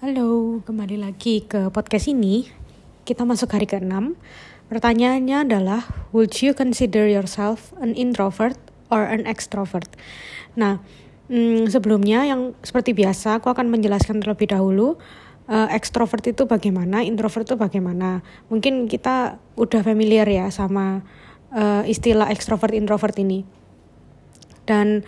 Halo, kembali lagi ke podcast ini. Kita masuk hari ke-6. Pertanyaannya adalah, would you consider yourself an introvert or an extrovert? Nah, hmm, sebelumnya yang seperti biasa, aku akan menjelaskan terlebih dahulu uh, extrovert itu bagaimana, introvert itu bagaimana. Mungkin kita udah familiar ya sama uh, istilah extrovert introvert ini. Dan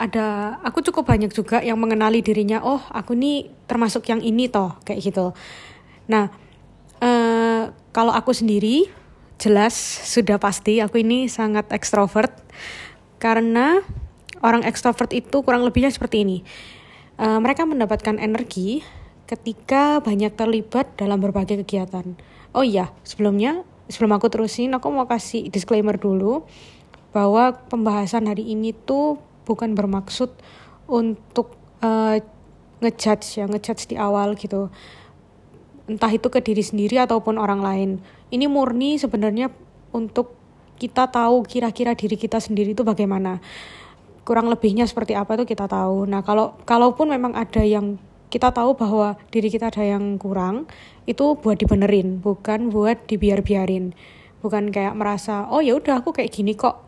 ada aku cukup banyak juga yang mengenali dirinya oh aku nih termasuk yang ini toh kayak gitu. Nah uh, kalau aku sendiri jelas sudah pasti aku ini sangat ekstrovert. Karena orang ekstrovert itu kurang lebihnya seperti ini. Uh, mereka mendapatkan energi ketika banyak terlibat dalam berbagai kegiatan. Oh iya sebelumnya sebelum aku terusin aku mau kasih disclaimer dulu bahwa pembahasan hari ini tuh bukan bermaksud untuk uh, ngejudge ya ngejudge di awal gitu. Entah itu ke diri sendiri ataupun orang lain. Ini murni sebenarnya untuk kita tahu kira-kira diri kita sendiri itu bagaimana. Kurang lebihnya seperti apa itu kita tahu. Nah kalau kalaupun memang ada yang kita tahu bahwa diri kita ada yang kurang itu buat dibenerin bukan buat dibiar-biarin. Bukan kayak merasa oh ya udah aku kayak gini kok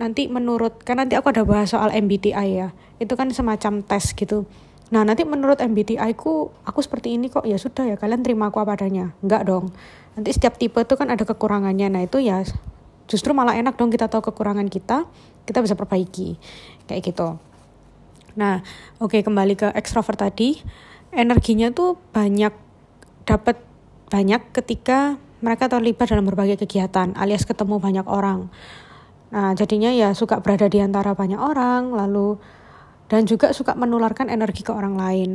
nanti menurut kan nanti aku ada bahas soal MBTI ya. Itu kan semacam tes gitu. Nah nanti menurut MBTI ku aku seperti ini kok. Ya sudah ya kalian terima aku apa adanya. Enggak dong. Nanti setiap tipe itu kan ada kekurangannya. Nah itu ya justru malah enak dong kita tahu kekurangan kita kita bisa perbaiki. Kayak gitu. Nah oke okay, kembali ke extrovert tadi. Energinya tuh banyak dapat banyak ketika mereka terlibat dalam berbagai kegiatan alias ketemu banyak orang Nah, jadinya ya suka berada di antara banyak orang, lalu dan juga suka menularkan energi ke orang lain.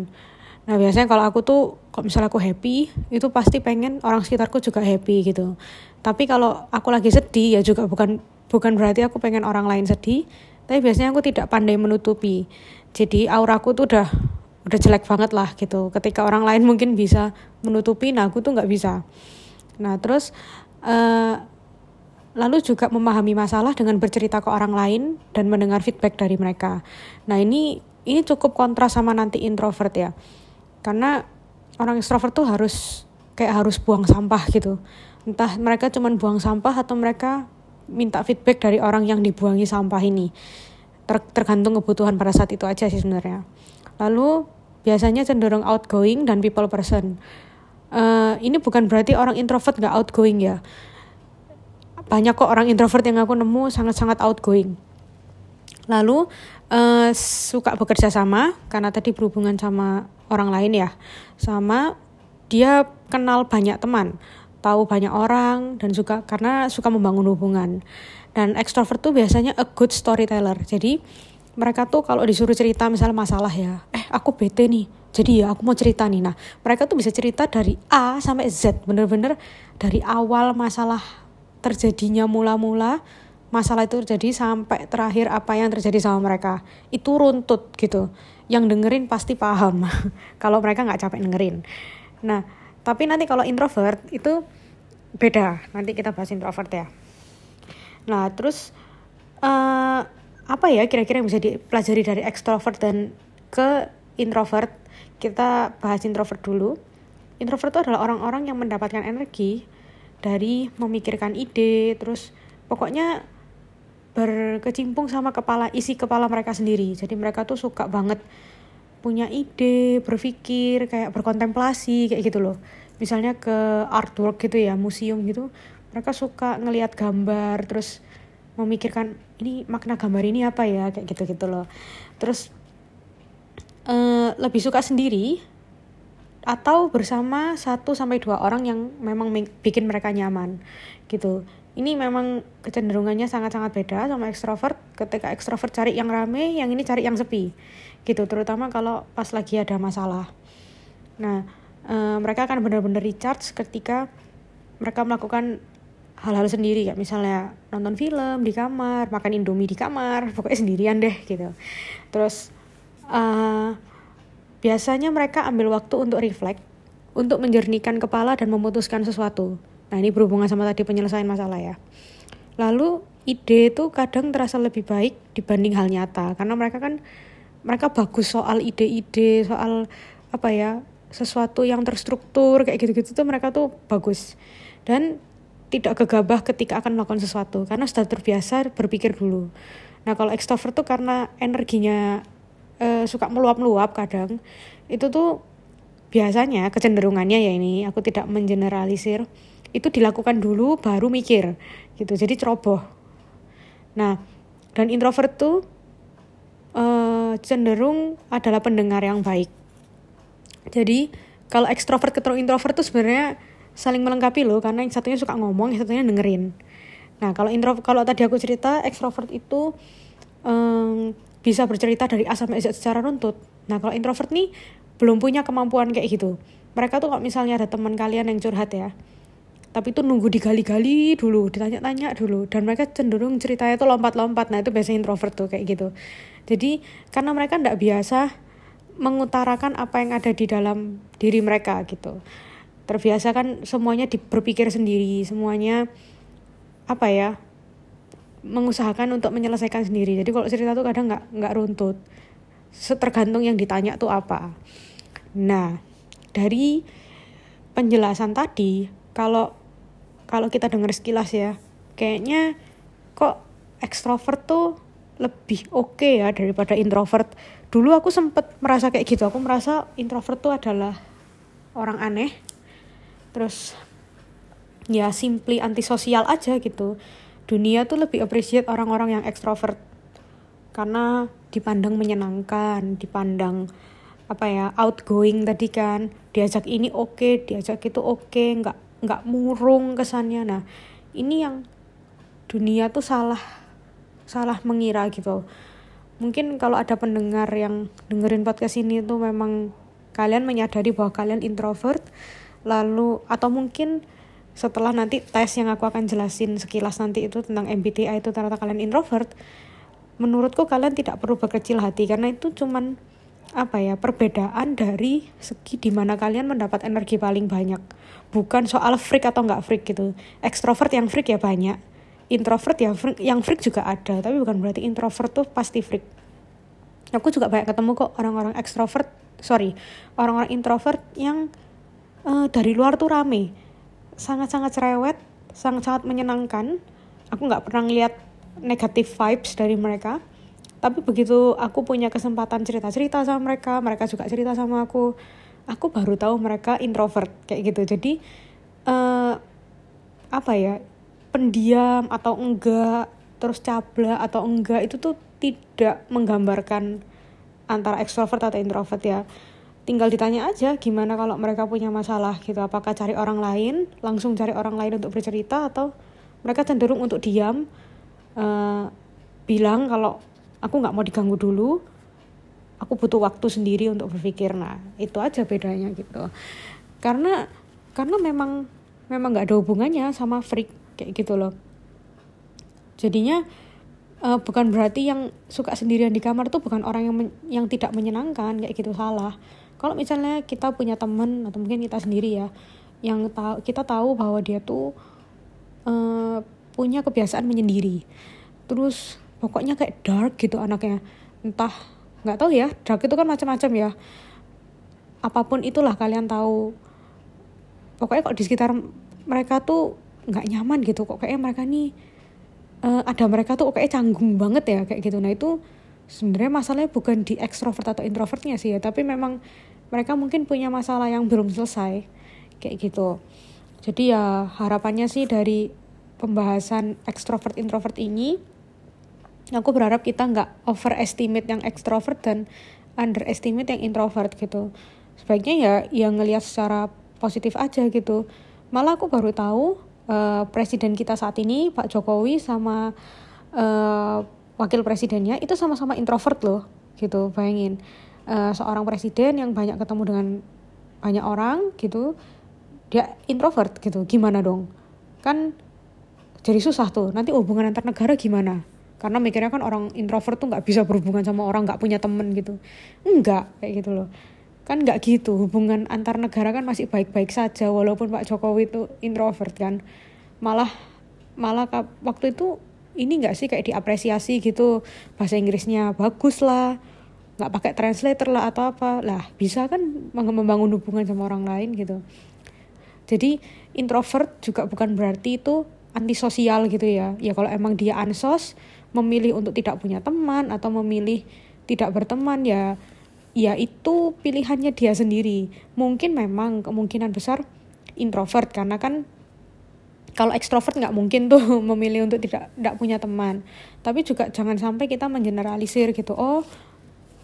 Nah, biasanya kalau aku tuh kalau misalnya aku happy, itu pasti pengen orang sekitarku juga happy gitu. Tapi kalau aku lagi sedih ya juga bukan bukan berarti aku pengen orang lain sedih, tapi biasanya aku tidak pandai menutupi. Jadi auraku tuh udah udah jelek banget lah gitu. Ketika orang lain mungkin bisa menutupi, nah aku tuh nggak bisa. Nah, terus uh, lalu juga memahami masalah dengan bercerita ke orang lain dan mendengar feedback dari mereka. Nah ini ini cukup kontras sama nanti introvert ya, karena orang extrovert tuh harus kayak harus buang sampah gitu. Entah mereka cuma buang sampah atau mereka minta feedback dari orang yang dibuangi sampah ini. Ter tergantung kebutuhan pada saat itu aja sih sebenarnya. Lalu biasanya cenderung outgoing dan people person. Uh, ini bukan berarti orang introvert gak outgoing ya banyak kok orang introvert yang aku nemu sangat-sangat outgoing. Lalu uh, suka bekerja sama karena tadi berhubungan sama orang lain ya. Sama dia kenal banyak teman, tahu banyak orang dan juga karena suka membangun hubungan. Dan extrovert tuh biasanya a good storyteller. Jadi mereka tuh kalau disuruh cerita misalnya masalah ya, eh aku bete nih, jadi ya aku mau cerita nih. Nah mereka tuh bisa cerita dari A sampai Z, bener-bener dari awal masalah terjadinya mula-mula masalah itu terjadi sampai terakhir apa yang terjadi sama mereka. Itu runtut gitu. Yang dengerin pasti paham. Kalau mereka nggak capek dengerin. Nah tapi nanti kalau introvert itu beda. Nanti kita bahas introvert ya. Nah terus uh, apa ya kira-kira yang bisa dipelajari dari extrovert dan ke introvert? Kita bahas introvert dulu. Introvert itu adalah orang-orang yang mendapatkan energi dari memikirkan ide terus pokoknya berkecimpung sama kepala isi kepala mereka sendiri. Jadi mereka tuh suka banget punya ide berpikir kayak berkontemplasi kayak gitu loh. Misalnya ke artwork gitu ya museum gitu mereka suka ngelihat gambar terus memikirkan ini makna gambar ini apa ya? Kayak gitu gitu loh. Terus uh, lebih suka sendiri atau bersama satu sampai dua orang yang memang bikin mereka nyaman gitu. Ini memang kecenderungannya sangat-sangat beda sama ekstrovert. Ketika ekstrovert cari yang rame, yang ini cari yang sepi. Gitu, terutama kalau pas lagi ada masalah. Nah, e, mereka akan benar-benar recharge ketika mereka melakukan hal-hal sendiri ya misalnya nonton film di kamar makan indomie di kamar pokoknya sendirian deh gitu terus uh, Biasanya mereka ambil waktu untuk reflect, untuk menjernihkan kepala dan memutuskan sesuatu. Nah ini berhubungan sama tadi penyelesaian masalah ya. Lalu ide itu kadang terasa lebih baik dibanding hal nyata karena mereka kan mereka bagus soal ide-ide soal apa ya sesuatu yang terstruktur kayak gitu-gitu tuh mereka tuh bagus dan tidak gegabah ketika akan melakukan sesuatu karena sudah terbiasa berpikir dulu. Nah kalau extrovert tuh karena energinya uh, suka meluap-meluap kadang. Itu tuh biasanya kecenderungannya ya ini aku tidak mengeneralisir. Itu dilakukan dulu baru mikir gitu. Jadi ceroboh. Nah dan introvert tuh uh, cenderung adalah pendengar yang baik. Jadi kalau ekstrovert ketemu introvert tuh sebenarnya saling melengkapi loh karena yang satunya suka ngomong yang satunya dengerin. Nah kalau intro kalau tadi aku cerita ekstrovert itu um, bisa bercerita dari A sampai Z secara runtut nah kalau introvert nih belum punya kemampuan kayak gitu. Mereka tuh kalau misalnya ada teman kalian yang curhat ya tapi itu nunggu digali-gali dulu, ditanya-tanya dulu, dan mereka cenderung ceritanya tuh lompat-lompat, nah itu biasanya introvert tuh kayak gitu. Jadi karena mereka ndak biasa mengutarakan apa yang ada di dalam diri mereka gitu. Terbiasa kan semuanya berpikir sendiri semuanya apa ya mengusahakan untuk menyelesaikan sendiri. Jadi kalau cerita tuh kadang nggak nggak runtut. Tergantung yang ditanya tuh apa. Nah dari penjelasan tadi kalau kalau kita dengar sekilas ya kayaknya kok ekstrovert tuh lebih oke okay ya daripada introvert. Dulu aku sempet merasa kayak gitu. Aku merasa introvert tuh adalah orang aneh. Terus ya simply antisosial aja gitu dunia tuh lebih appreciate orang-orang yang ekstrovert karena dipandang menyenangkan dipandang apa ya outgoing tadi kan. Diajak ini oke okay, diajak itu oke okay, nggak nggak murung kesannya. Nah ini yang dunia tuh salah salah mengira gitu. Mungkin kalau ada pendengar yang dengerin podcast ini tuh memang kalian menyadari bahwa kalian introvert lalu atau mungkin setelah nanti tes yang aku akan jelasin sekilas nanti itu tentang MBTI itu ternyata kalian introvert menurutku kalian tidak perlu berkecil hati karena itu cuman apa ya perbedaan dari segi di mana kalian mendapat energi paling banyak. Bukan soal freak atau nggak freak gitu. Ekstrovert yang freak ya banyak. Introvert ya freak, yang freak juga ada tapi bukan berarti introvert tuh pasti freak. Aku juga banyak ketemu kok orang-orang ekstrovert sorry orang-orang introvert yang uh, dari luar tuh rame sangat-sangat cerewet sangat-sangat menyenangkan. Aku nggak pernah lihat negatif vibes dari mereka. Tapi begitu aku punya kesempatan cerita-cerita sama mereka mereka juga cerita sama aku aku baru tahu mereka introvert kayak gitu. Jadi uh, apa ya pendiam atau enggak terus cabla atau enggak itu tuh tidak menggambarkan antara ekstrovert atau introvert ya tinggal ditanya aja gimana kalau mereka punya masalah gitu? Apakah cari orang lain langsung cari orang lain untuk bercerita atau mereka cenderung untuk diam uh, bilang kalau aku nggak mau diganggu dulu aku butuh waktu sendiri untuk berpikir. Nah itu aja bedanya gitu. Karena karena memang memang nggak ada hubungannya sama freak kayak gitu loh. Jadinya uh, bukan berarti yang suka sendirian di kamar tuh bukan orang yang men- yang tidak menyenangkan kayak gitu salah kalau misalnya kita punya temen atau mungkin kita sendiri ya yang tahu kita tahu bahwa dia tuh uh, punya kebiasaan menyendiri. Terus pokoknya kayak dark gitu anaknya. Entah nggak tahu ya dark itu kan macam-macam ya. Apa pun itulah kalian tahu. Pokoknya kok di sekitar mereka tuh nggak nyaman gitu. Kok kayak mereka nih uh, ada mereka tuh kayak canggung banget ya kayak gitu. Nah itu sebenarnya masalahnya bukan di ekstrovert atau introvertnya sih ya tapi memang mereka mungkin punya masalah yang belum selesai kayak gitu. Jadi ya harapannya sih dari pembahasan ekstrovert introvert ini aku berharap kita nggak overestimate yang ekstrovert dan underestimate yang introvert gitu. Sebaiknya ya yang ngelihat secara positif aja gitu. Malah aku baru tahu uh, presiden kita saat ini Pak Jokowi sama uh, wakil presidennya itu sama-sama introvert loh gitu bayangin. Uh, seorang presiden yang banyak ketemu dengan banyak orang gitu dia introvert gitu. Gimana dong? Kan jadi susah tuh. Nanti hubungan antar negara gimana? Karena mikirnya kan orang introvert tuh nggak bisa berhubungan sama orang nggak punya temen gitu. Enggak kayak gitu loh. Kan nggak gitu. Hubungan antar negara kan masih baik-baik saja walaupun Pak Jokowi itu introvert kan. Malah malah waktu itu ini nggak sih kayak diapresiasi gitu? Bahasa Inggrisnya bagus lah. Nggak pakai translator lah atau apa. Lah bisa kan membangun hubungan sama orang lain gitu. Jadi introvert juga bukan berarti itu antisosial gitu ya. Ya kalau emang dia ansos memilih untuk tidak punya teman atau memilih tidak berteman ya ya itu pilihannya dia sendiri. Mungkin memang kemungkinan besar introvert karena kan kalau ekstrovert nggak mungkin tuh memilih untuk tidak tidak punya teman. Tapi juga jangan sampai kita mengeneralisir gitu. Oh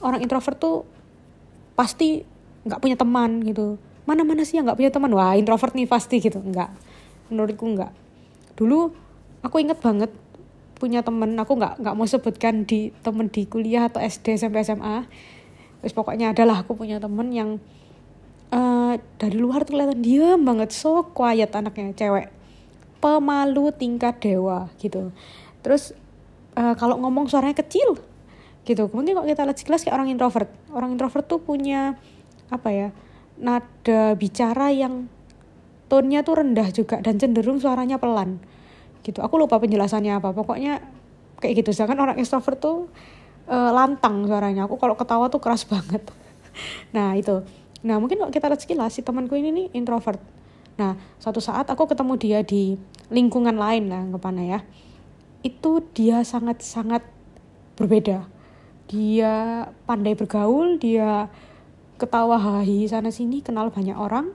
orang introvert tuh pasti nggak punya teman gitu. Mana mana sih yang nggak punya teman? Wah introvert nih pasti gitu. Nggak. Menurutku nggak. Dulu aku inget banget punya temen aku nggak nggak mau sebutkan di temen di kuliah atau SD sampai SMA terus pokoknya adalah aku punya temen yang uh, dari luar tuh kelihatan diem banget. So quiet anaknya cewek pemalu tingkat dewa gitu. Terus uh, kalau ngomong suaranya kecil gitu. Mungkin kalau kita lihat sekilas kayak orang introvert. Orang introvert tuh punya apa ya nada bicara yang tonnya tuh rendah juga dan cenderung suaranya pelan gitu. Aku lupa penjelasannya apa. Pokoknya kayak gitu. Sedangkan orang extrovert tuh uh, lantang suaranya. Aku kalau ketawa tuh keras banget. Nah itu. Nah mungkin kalau kita lihat sekilas si temanku ini nih introvert nah suatu saat aku ketemu dia di lingkungan lain lah ke mana ya. Itu dia sangat sangat berbeda. Dia pandai bergaul dia ketawa hahi sana sini kenal banyak orang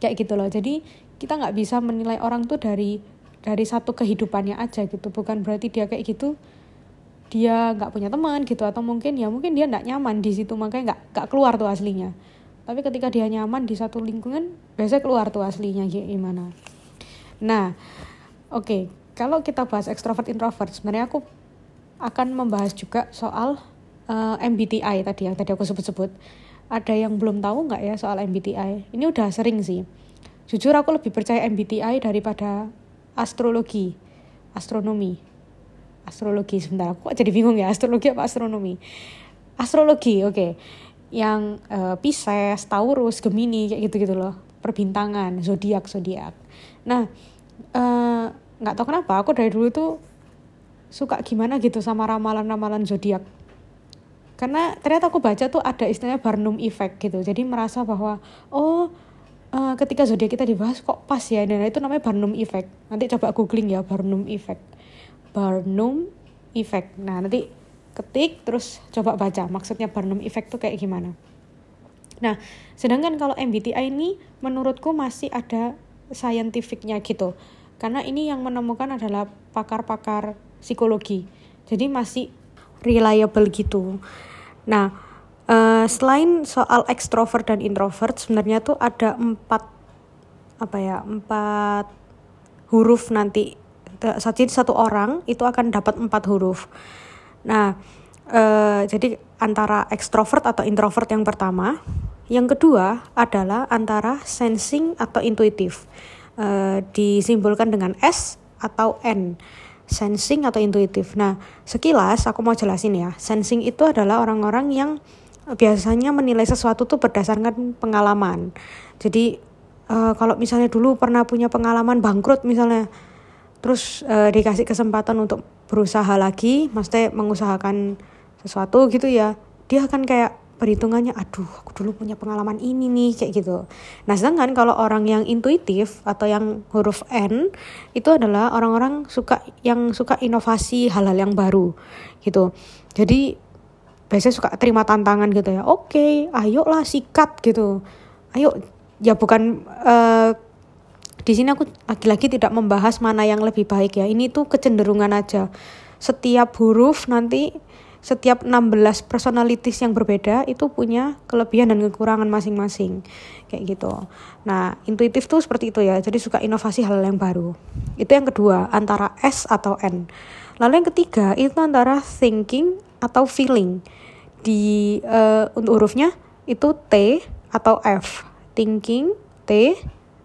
kayak gitu loh. Jadi kita nggak bisa menilai orang tuh dari dari satu kehidupannya aja gitu. Bukan berarti dia kayak gitu dia nggak punya teman gitu atau mungkin ya mungkin dia nggak nyaman di situ makanya nggak keluar tuh aslinya tapi ketika dia nyaman di satu lingkungan biasanya keluar tuh aslinya gimana nah oke okay. kalau kita bahas extrovert introvert sebenarnya aku akan membahas juga soal uh, eh, MBTI tadi yang tadi aku sebut-sebut. Ada yang belum tahu nggak ya soal MBTI? Ini udah sering sih. Jujur aku lebih percaya MBTI daripada astrologi, astronomi. Astrologi sebentar, aku jadi bingung ya astrologi apa astronomi? Astrologi, oke. Okay. Yang uh, Pisces, Taurus, Gemini kayak gitu-gitu loh. Perbintangan, zodiak, zodiak. Nah, eh, nggak uh, tahu kenapa aku dari dulu tuh suka gimana gitu sama ramalan-ramalan zodiak. Karena ternyata aku baca tuh ada istilahnya Barnum effect gitu. Jadi merasa bahwa oh uh, ketika zodiak kita dibahas kok pas ya? Dan itu namanya Barnum effect. Nanti coba googling ya Barnum effect. Barnum effect. Nah nanti ketik terus coba baca maksudnya Barnum effect tuh kayak gimana nah sedangkan kalau MBTI ini menurutku masih ada scientificnya gitu karena ini yang menemukan adalah pakar-pakar psikologi. Jadi masih reliable gitu. Nah, uh, selain soal ekstrovert dan introvert, sebenarnya tuh ada empat apa ya empat huruf nanti. Satu orang itu akan dapat empat huruf. Nah, uh, jadi antara ekstrovert atau introvert yang pertama, yang kedua adalah antara sensing atau intuitif. Uh, disimbolkan dengan S atau N sensing atau intuitif. Nah, sekilas aku mau jelasin ya. Sensing itu adalah orang-orang yang biasanya menilai sesuatu tuh berdasarkan pengalaman. Jadi uh, kalau misalnya dulu pernah punya pengalaman bangkrut misalnya, terus uh, dikasih kesempatan untuk berusaha lagi, maksudnya mengusahakan sesuatu gitu ya, dia akan kayak perhitungannya aduh aku dulu punya pengalaman ini nih kayak gitu. Nah sedangkan kalau orang yang intuitif atau yang huruf N itu adalah orang-orang suka yang suka inovasi hal-hal yang baru gitu. Jadi biasanya suka terima tantangan gitu ya. Oke okay, ayolah sikat gitu. Ayo ya bukan uh, di sini aku lagi-lagi tidak membahas mana yang lebih baik ya ini tuh kecenderungan aja setiap huruf nanti setiap 16 personalities yang berbeda itu punya kelebihan dan kekurangan masing-masing kayak gitu. Nah, intuitif tuh seperti itu ya. Jadi suka inovasi hal yang baru. Itu yang kedua, antara S atau N. Lalu yang ketiga itu antara thinking atau feeling. Di uh, untuk hurufnya itu T atau F. Thinking T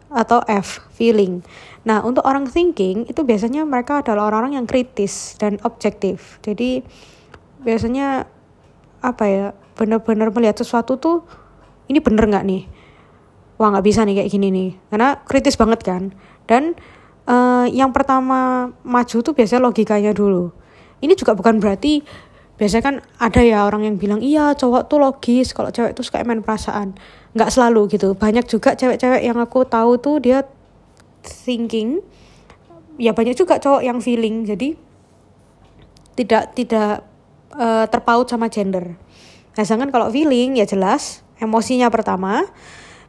atau F, feeling. Nah, untuk orang thinking itu biasanya mereka adalah orang-orang yang kritis dan objektif. Jadi biasanya apa ya benar-benar melihat sesuatu tuh ini bener nggak nih? Wah nggak bisa nih kayak gini nih. Karena kritis banget kan? Dan uh, yang pertama maju tuh biasanya logikanya dulu. Ini juga bukan berarti biasanya kan ada ya orang yang bilang iya cowok tuh logis kalau cewek tuh suka main perasaan nggak selalu gitu. Banyak juga cewek-cewek yang aku tahu tuh dia thinking. Ya banyak juga cowok yang feeling. Jadi tidak tidak uh, terpaut sama gender. Nah sedangkan kalau feeling ya jelas emosinya pertama.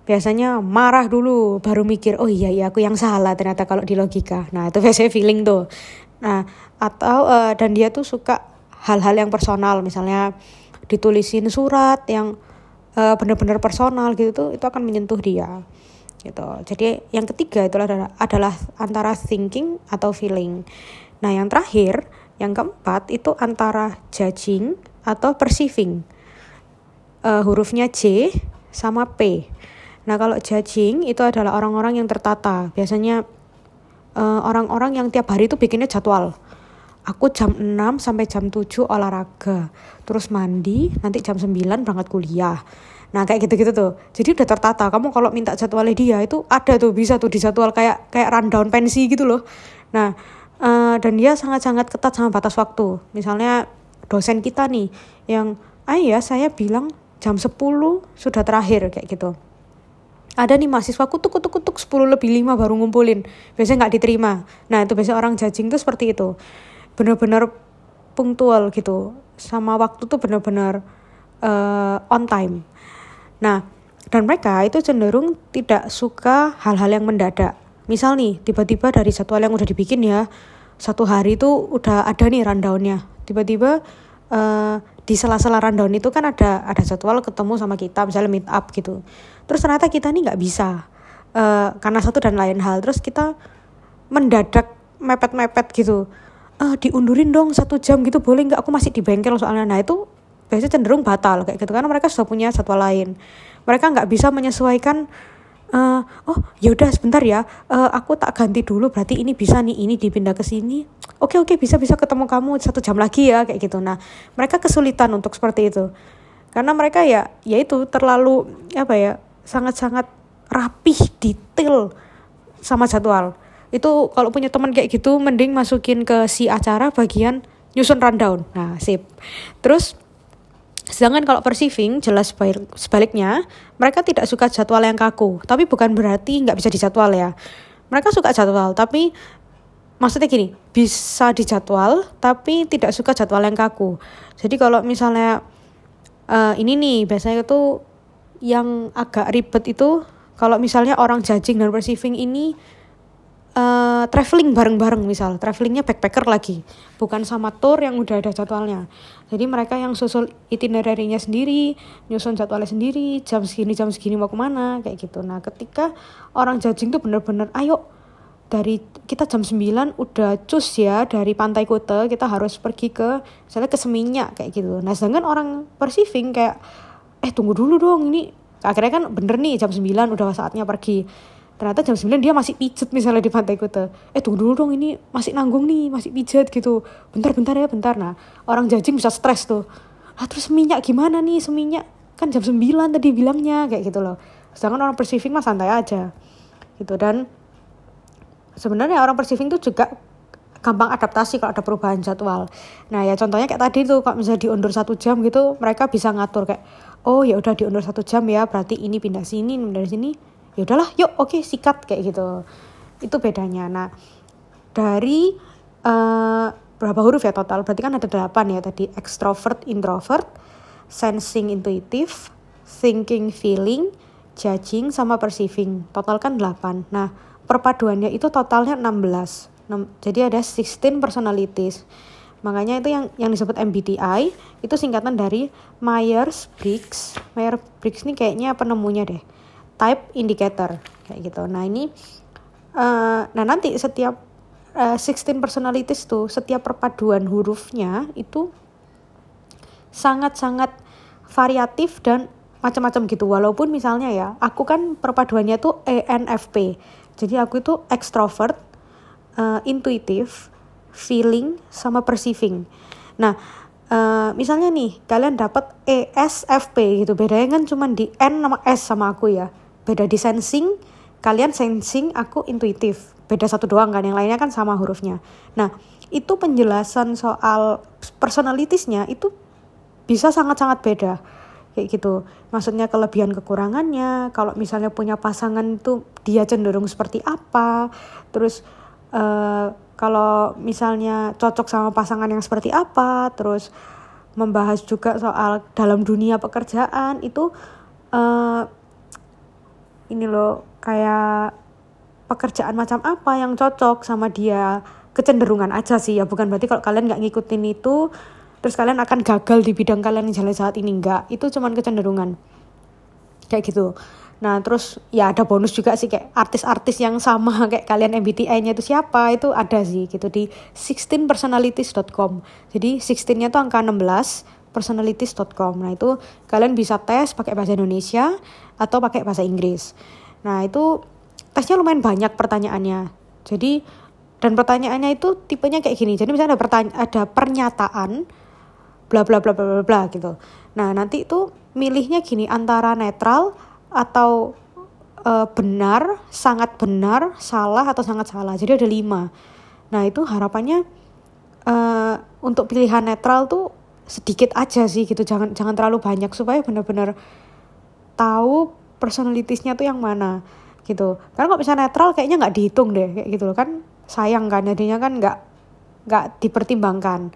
Biasanya marah dulu baru mikir oh iya iya aku yang salah ternyata kalau di logika. Nah itu biasanya feeling tuh. Nah atau uh, dan dia tuh suka hal-hal yang personal. Misalnya ditulisin surat yang uh, benar-benar personal gitu tuh itu akan menyentuh dia gitu. Jadi yang ketiga itu adalah adalah antara thinking atau feeling. Nah yang terakhir yang keempat itu antara judging atau perceiving. Uh, hurufnya J sama P. Nah kalau judging itu adalah orang-orang yang tertata. Biasanya eh, orang-orang uh, yang tiap hari itu bikinnya jadwal aku jam 6 sampai jam 7 olahraga. Terus mandi nanti jam 9 berangkat kuliah. Nah kayak gitu-gitu tuh. Jadi udah tertata. Kamu kalau minta jadwalnya dia itu ada tuh bisa tuh di jadwal kayak kayak rundown pensi gitu loh. Nah uh, dan dia sangat-sangat ketat sama batas waktu. Misalnya dosen kita nih yang ah ya saya bilang jam 10 sudah terakhir kayak gitu. Ada nih mahasiswa kutuk kutuk kutuk 10 lebih 5 baru ngumpulin. Biasanya nggak diterima. Nah itu biasanya orang judging tuh seperti itu benar-benar punktual gitu sama waktu tuh benar-benar uh, on time. Nah, dan mereka itu cenderung tidak suka hal-hal yang mendadak. Misal nih, tiba-tiba dari jadwal yang udah dibikin ya, satu hari itu udah ada nih rundownnya. Tiba-tiba uh, di sela-sela rundown itu kan ada ada jadwal ketemu sama kita, misalnya meet up gitu. Terus ternyata kita nih nggak bisa uh, karena satu dan lain hal. Terus kita mendadak mepet-mepet gitu uh, diundurin dong satu jam gitu boleh nggak? Aku masih di bengkel soalnya. Nah itu biasanya cenderung batal kayak gitu karena mereka sudah punya jadwal lain. Mereka nggak bisa menyesuaikan uh, oh yaudah sebentar ya uh, aku tak ganti dulu berarti ini bisa nih ini dipindah ke sini. Oke oke bisa bisa ketemu kamu satu jam lagi ya kayak gitu. Nah mereka kesulitan untuk seperti itu. Karena mereka ya yaitu terlalu apa ya sangat sangat rapih detail sama jadwal itu kalau punya teman kayak gitu mending masukin ke si acara bagian nyusun rundown. Nah sip. Terus sedangkan kalau perceiving jelas sebaliknya mereka tidak suka jadwal yang kaku. Tapi bukan berarti nggak bisa dijadwal ya. Mereka suka jadwal tapi maksudnya gini bisa dijadwal tapi tidak suka jadwal yang kaku. Jadi kalau misalnya uh, ini nih biasanya itu yang agak ribet itu kalau misalnya orang judging dan perceiving ini uh, traveling bareng-bareng misal. Travelingnya backpacker lagi. Bukan sama tour yang udah ada jadwalnya. Jadi mereka yang susul itinerary-nya sendiri nyusun jadwalnya sendiri jam segini jam segini mau ke mana kayak gitu. Nah ketika orang judging tuh bener-bener ayo dari kita jam 9 udah cus ya dari pantai Kuta kita harus pergi ke misalnya ke Seminyak kayak gitu. Nah sedangkan orang perceiving kayak eh tunggu dulu dong ini akhirnya kan bener nih jam 9 udah saatnya pergi ternyata jam 9 dia masih pijet misalnya di pantai Kuta. Eh tunggu dulu dong ini masih nanggung nih masih pijet gitu. Bentar bentar ya bentar. Nah orang jajing bisa stres tuh. Ah terus minyak gimana nih? Seminyak kan jam 9 tadi bilangnya kayak gitu loh. Sedangkan orang perceiving mah santai aja gitu. Dan sebenarnya orang perceiving tuh juga gampang adaptasi kalau ada perubahan jadwal. Nah ya contohnya kayak tadi tuh kalau misalnya diundur satu jam gitu mereka bisa ngatur kayak oh ya udah diundur satu jam ya berarti ini pindah sini pindah sini ya udahlah yuk oke okay, sikat kayak gitu. Itu bedanya. Nah dari uh, berapa huruf ya total? Berarti kan ada delapan ya tadi. Extrovert introvert sensing intuitive thinking feeling judging sama perceiving. Total kan delapan. Nah perpaduannya itu totalnya 16 jadi ada 16 personalities. Makanya itu yang yang disebut MBTI itu singkatan dari Myers Briggs Myers Briggs ini kayaknya penemunya deh type indicator kayak gitu. Nah ini uh, nah nanti setiap uh, 16 personalities tuh setiap perpaduan hurufnya itu sangat-sangat variatif dan macam-macam gitu. Walaupun misalnya ya, aku kan perpaduannya tuh ENFP. Jadi aku itu extrovert, uh, intuitive, feeling sama perceiving. Nah, uh, misalnya nih kalian dapat ESFP gitu, bedanya kan cuma di N sama S sama aku ya beda di sensing kalian sensing aku intuitif. Beda satu doang kan yang lainnya kan sama hurufnya. Nah itu penjelasan soal personalitiesnya itu bisa sangat-sangat beda. Kayak gitu. Maksudnya kelebihan kekurangannya kalau misalnya punya pasangan itu dia cenderung seperti apa terus uh, kalau misalnya cocok sama pasangan yang seperti apa terus membahas juga soal dalam dunia pekerjaan itu uh, ini loh kayak pekerjaan macam apa yang cocok sama dia. Kecenderungan aja sih ya bukan berarti kalau kalian nggak ngikutin itu terus kalian akan gagal di bidang kalian yang jalan saat ini enggak itu cuman kecenderungan. Kayak gitu. Nah terus ya ada bonus juga sih kayak artis-artis yang sama kayak kalian MBTI-nya itu siapa itu ada sih gitu. Di 16personalities.com jadi 16-nya tuh angka 16 personalities.com nah itu kalian bisa tes pakai bahasa Indonesia atau pakai bahasa Inggris nah itu tesnya lumayan banyak pertanyaannya. Jadi dan pertanyaannya itu tipenya kayak gini. Jadi misalnya ada pertanya ada pernyataan bla bla bla bla bla bla gitu. Nah, nanti itu milihnya gini antara netral atau uh, benar, sangat benar, salah atau sangat salah. Jadi ada lima. Nah, itu harapannya uh, untuk pilihan netral tuh sedikit aja sih gitu. Jangan jangan terlalu banyak supaya benar-benar tahu personalitiesnya tuh yang mana gitu. Karena kalau misalnya netral kayaknya nggak dihitung deh kayak gitu loh. Kan sayang kan jadinya kan nggak nggak dipertimbangkan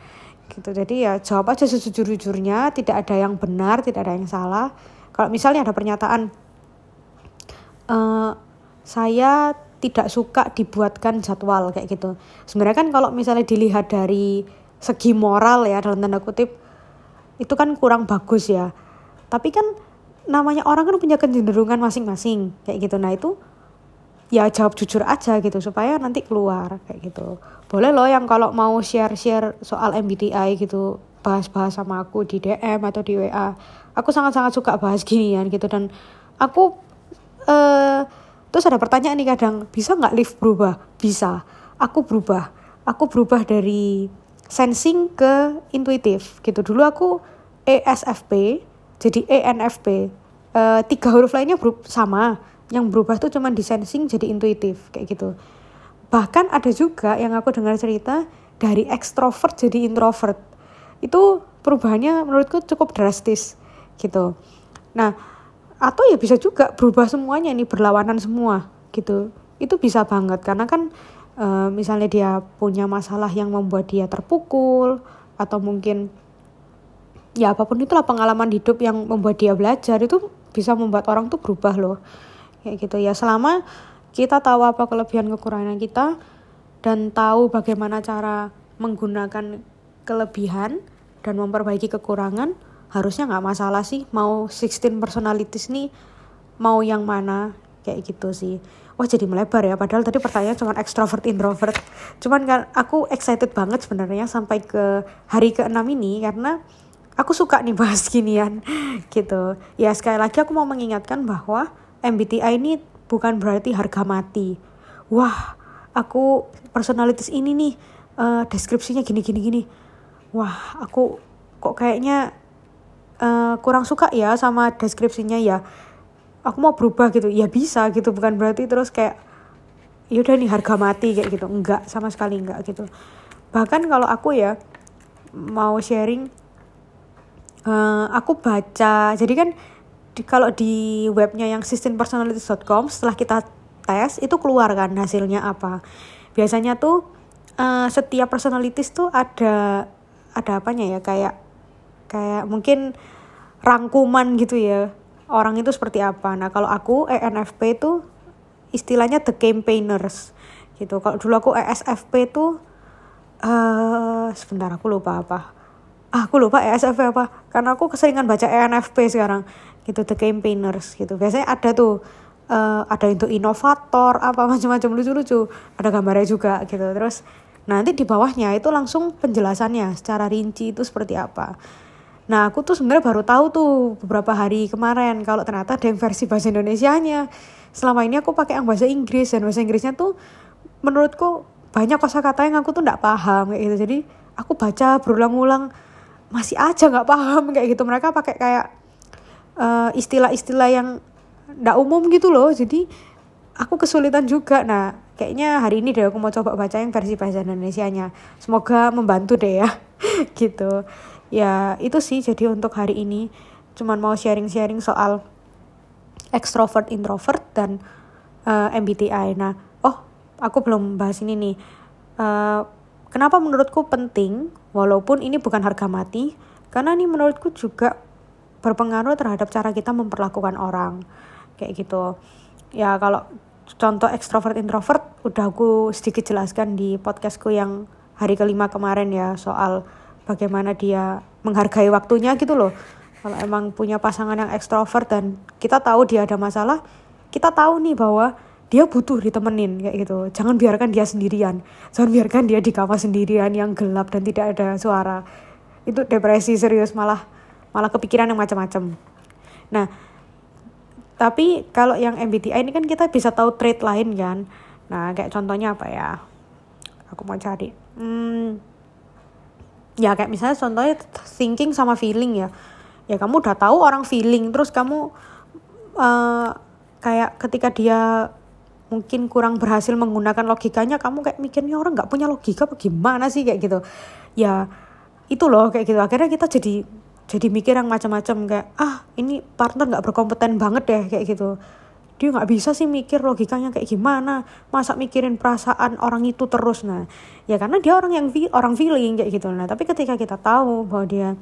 gitu. Jadi ya jawab aja sejujur-jujurnya tidak ada yang benar tidak ada yang salah. Kalau misalnya ada pernyataan uh, saya tidak suka dibuatkan jadwal kayak gitu. Sebenarnya kan kalau misalnya dilihat dari segi moral ya dalam tanda kutip itu kan kurang bagus ya. Tapi kan namanya orang kan punya kecenderungan masing-masing kayak gitu. Nah itu ya jawab jujur aja gitu supaya nanti keluar kayak gitu. Boleh loh yang kalau mau share-share soal MBTI gitu bahas-bahas sama aku di DM atau di WA aku sangat-sangat suka bahas ginian gitu dan aku uh, terus ada pertanyaan nih kadang bisa nggak lift berubah? Bisa. Aku berubah. Aku berubah dari sensing ke intuitif. Gitu. Dulu aku ESFP jadi ENFP uh, tiga huruf lainnya sama. Yang berubah tuh cuma di sensing jadi intuitif kayak gitu. Bahkan ada juga yang aku dengar cerita dari ekstrovert jadi introvert. Itu perubahannya menurutku cukup drastis gitu. Nah atau ya bisa juga berubah semuanya ini berlawanan semua gitu. Itu bisa banget karena kan uh, misalnya dia punya masalah yang membuat dia terpukul atau mungkin ya apa pun itulah pengalaman hidup yang membuat dia belajar itu bisa membuat orang tuh berubah loh. Kayak gitu ya. Selama kita tahu apa kelebihan kekurangan kita dan tahu bagaimana cara menggunakan kelebihan dan memperbaiki kekurangan harusnya nggak masalah sih. Mau 16 personalities nih mau yang mana? Kayak gitu sih. Wah jadi melebar ya. Padahal tadi pertanyaan cuma extrovert introvert. Cuman kan aku excited banget sebenarnya sampai ke hari ke-6 ini karena aku suka nih bahas ginian gitu. Ya sekali lagi aku mau mengingatkan bahwa MBTI ini bukan berarti harga mati. Wah aku personalities ini nih uh, deskripsinya gini gini gini. Wah aku kok kayaknya uh, kurang suka ya sama deskripsinya ya. Aku mau berubah gitu. Ya bisa gitu bukan berarti terus kayak yaudah nih harga mati kayak gitu. Enggak sama sekali enggak gitu. Bahkan kalau aku ya mau sharing uh, aku baca. Jadi kan di, kalau di webnya yang systempersonalities.com setelah kita tes itu keluar kan hasilnya apa. Biasanya tuh uh, setiap personalities tuh ada ada apanya ya? Kayak kayak mungkin rangkuman gitu ya. Orang itu seperti apa. Nah kalau aku ENFP itu istilahnya the campaigners gitu. Kalau dulu aku ESFP tuh uh, sebentar aku lupa apa aku lupa ESFP apa. Karena aku keseringan baca ENFP sekarang. Gitu the campaigners gitu. Biasanya ada tuh uh, ada itu inovator apa macam-macam lucu-lucu. Ada gambarnya juga gitu. Terus nanti di bawahnya itu langsung penjelasannya secara rinci itu seperti apa. Nah aku tuh sebenarnya baru tahu tuh beberapa hari kemarin kalau ternyata ada yang versi bahasa Indonesia-nya. Selama ini aku pakai yang bahasa Inggris dan bahasa Inggrisnya tuh menurutku banyak kosakata yang aku tuh nggak paham gitu. Jadi aku baca berulang-ulang masih aja nggak paham kayak gitu. Mereka pakai kayak eh, istilah-istilah yang nggak umum gitu loh. Jadi aku kesulitan juga. Nah kayaknya hari ini deh aku mau coba baca yang versi bahasa Indonesia nya semoga membantu deh ya. Gitu. Ya itu sih jadi untuk hari ini. Cuman mau sharing-sharing soal extrovert introvert dan uh, MBTI nah oh aku belum bahas ini nih. Uh, kenapa menurutku penting walaupun ini bukan harga mati karena ini menurutku juga berpengaruh terhadap cara kita memperlakukan orang. Kayak gitu. Ya kalau contoh extrovert introvert udah aku sedikit jelaskan di podcastku yang hari kelima kemarin ya soal bagaimana dia menghargai waktunya gitu loh. Kalau emang punya pasangan yang extrovert dan kita tahu dia ada masalah kita tahu nih bahwa dia butuh ditemenin kayak gitu. Jangan biarkan dia sendirian. Jangan biarkan dia di kamar sendirian yang gelap dan tidak ada suara. Itu depresi serius malah malah kepikiran yang macam-macam. Nah tapi kalau yang MBTI ini kan kita bisa tahu trait lain kan. Nah kayak contohnya apa ya? Aku mau cari. Hmm, ya kayak misalnya contohnya thinking sama feeling ya. Ya kamu udah tahu orang feeling terus kamu uh, kayak ketika dia mungkin kurang berhasil menggunakan logikanya kamu kayak mikirnya orang nggak punya logika bagaimana sih kayak gitu. Ya itu loh kayak gitu. Akhirnya kita jadi jadi mikir yang macam-macam kayak ah ini partner nggak berkompeten banget deh kayak gitu. Dia nggak bisa sih mikir logikanya kayak gimana. Masa mikirin perasaan orang itu terus? Nah ya karena dia orang yang orang feeling kayak gitu. Nah tapi ketika kita tahu bahwa dia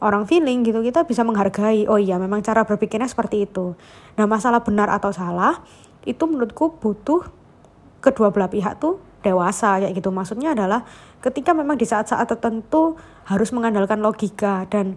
orang feeling gitu kita bisa menghargai oh iya memang cara berpikirnya seperti itu. Nah masalah benar atau salah itu menurutku butuh kedua belah pihak tuh dewasa kayak gitu. Maksudnya adalah ketika memang di saat-saat tertentu harus mengandalkan logika dan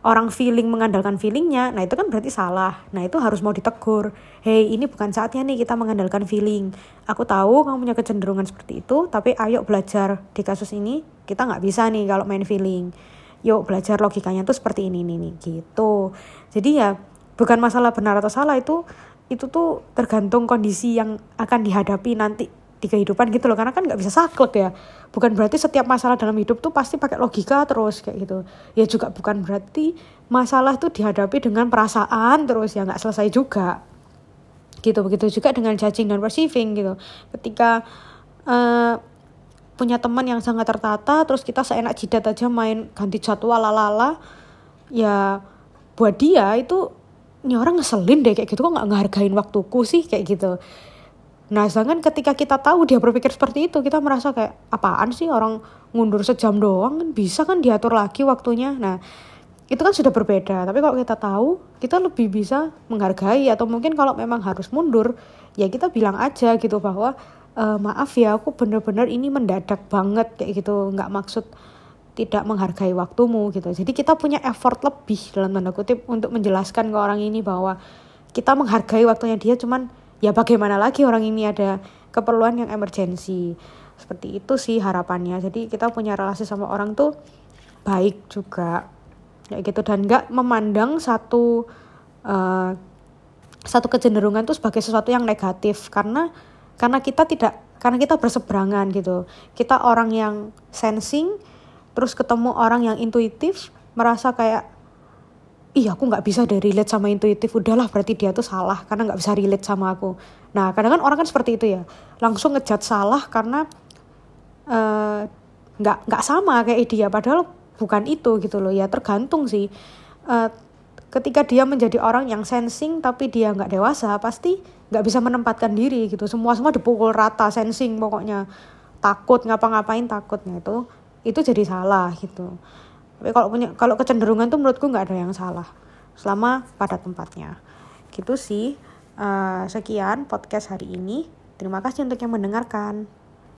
orang feeling mengandalkan feelingnya nah itu kan berarti salah. Nah itu harus mau ditegur. Hey ini bukan saatnya nih kita mengandalkan feeling. Aku tahu kamu punya kecenderungan seperti itu tapi ayo belajar di kasus ini. Kita nggak bisa nih kalau main feeling. Yuk belajar logikanya tuh seperti ini nih gitu. Jadi ya bukan masalah benar atau salah itu itu tuh tergantung kondisi yang akan dihadapi nanti di kehidupan gitu loh. Karena kan nggak bisa saklek ya. Bukan berarti setiap masalah dalam hidup tuh pasti pakai logika terus kayak gitu. Ya juga bukan berarti masalah tuh dihadapi dengan perasaan terus ya nggak selesai juga. Gitu begitu juga dengan judging dan perceiving gitu. Ketika uh, punya teman yang sangat tertata terus kita seenak jidat aja main ganti jadwal lalala ya buat dia itu ini orang ngeselin deh kayak gitu. Kok nggak ngehargain waktuku sih? Kayak gitu. Nah sedangkan ketika kita tahu dia berpikir seperti itu kita merasa kayak apaan sih? Orang ngundur sejam doang kan? Bisa kan diatur lagi waktunya? Nah itu kan sudah berbeda. Tapi kalau kita tahu kita lebih bisa menghargai. Atau mungkin kalau memang harus mundur ya kita bilang aja gitu bahwa e, maaf ya aku bener-bener ini mendadak banget kayak gitu. Nggak maksud tidak menghargai waktumu gitu. Jadi kita punya effort lebih dalam tanda kutip untuk menjelaskan ke orang ini bahwa kita menghargai waktunya dia cuman ya bagaimana lagi orang ini ada keperluan yang emergensi. Seperti itu sih harapannya. Jadi kita punya relasi sama orang tuh baik juga. Ya gitu dan nggak memandang satu uh, satu kecenderungan tuh sebagai sesuatu yang negatif karena karena kita tidak karena kita berseberangan gitu. Kita orang yang sensing terus ketemu orang yang intuitif merasa kayak iya aku nggak bisa deh relate sama intuitif. Udahlah berarti dia tuh salah karena nggak bisa relate sama aku. Nah kadang kan orang kan seperti itu ya. Langsung ngejat salah karena eh, nggak uh, nggak sama kayak dia. Padahal bukan itu gitu loh. Ya tergantung sih. Uh, ketika dia menjadi orang yang sensing tapi dia nggak dewasa pasti nggak bisa menempatkan diri gitu. Semua semua dipukul rata sensing pokoknya. Takut ngapa-ngapain takutnya itu itu jadi salah gitu. Tapi kalau punya kalau kecenderungan tuh menurutku nggak ada yang salah selama pada tempatnya. Gitu sih. Uh, sekian podcast hari ini. Terima kasih untuk yang mendengarkan